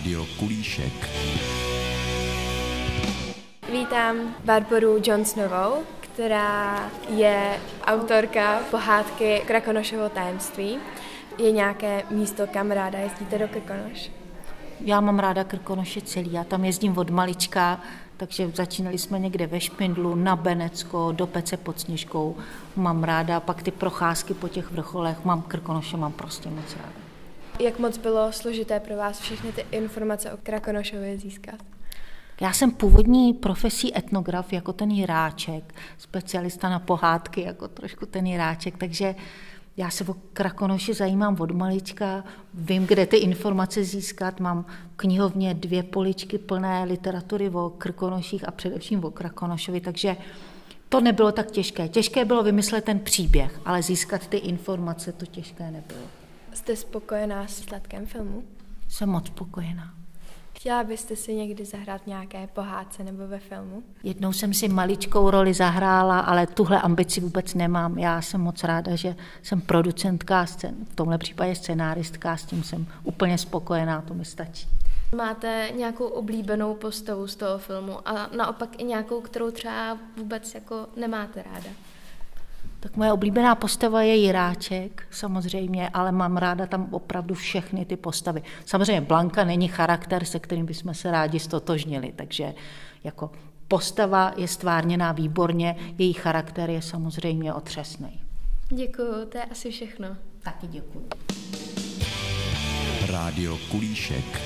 Rádio Kulíšek. Vítám Barboru Johnsonovou, která je autorka pohádky Krakonošovo tajemství. Je nějaké místo, kam ráda jezdíte do Krkonoš? Já mám ráda Krkonoše celý, já tam jezdím od malička, takže začínali jsme někde ve Špindlu, na Benecko, do Pece pod Sněžkou. Mám ráda pak ty procházky po těch vrcholech, mám Krkonoše, mám prostě moc ráda. Jak moc bylo složité pro vás všechny ty informace o Krakonošově získat? Já jsem původní profesí etnograf, jako ten Jiráček, specialista na pohádky, jako trošku ten Jiráček, takže já se o Krakonoši zajímám od malička, vím, kde ty informace získat, mám knihovně dvě poličky plné literatury o Krkonoších a především o Krakonošovi, takže to nebylo tak těžké. Těžké bylo vymyslet ten příběh, ale získat ty informace to těžké nebylo. Jste spokojená s výsledkem filmu? Jsem moc spokojená. Chtěla byste si někdy zahrát nějaké pohádce nebo ve filmu? Jednou jsem si maličkou roli zahrála, ale tuhle ambici vůbec nemám. Já jsem moc ráda, že jsem producentka, v tomhle případě scenáristka, s tím jsem úplně spokojená, to mi stačí. Máte nějakou oblíbenou postavu z toho filmu a naopak i nějakou, kterou třeba vůbec jako nemáte ráda? Tak moje oblíbená postava je Jiráček, samozřejmě, ale mám ráda tam opravdu všechny ty postavy. Samozřejmě Blanka není charakter, se kterým bychom se rádi stotožnili, takže jako postava je stvárněná výborně, její charakter je samozřejmě otřesný. Děkuji, to je asi všechno. Taky děkuji. Rádio Kulíšek.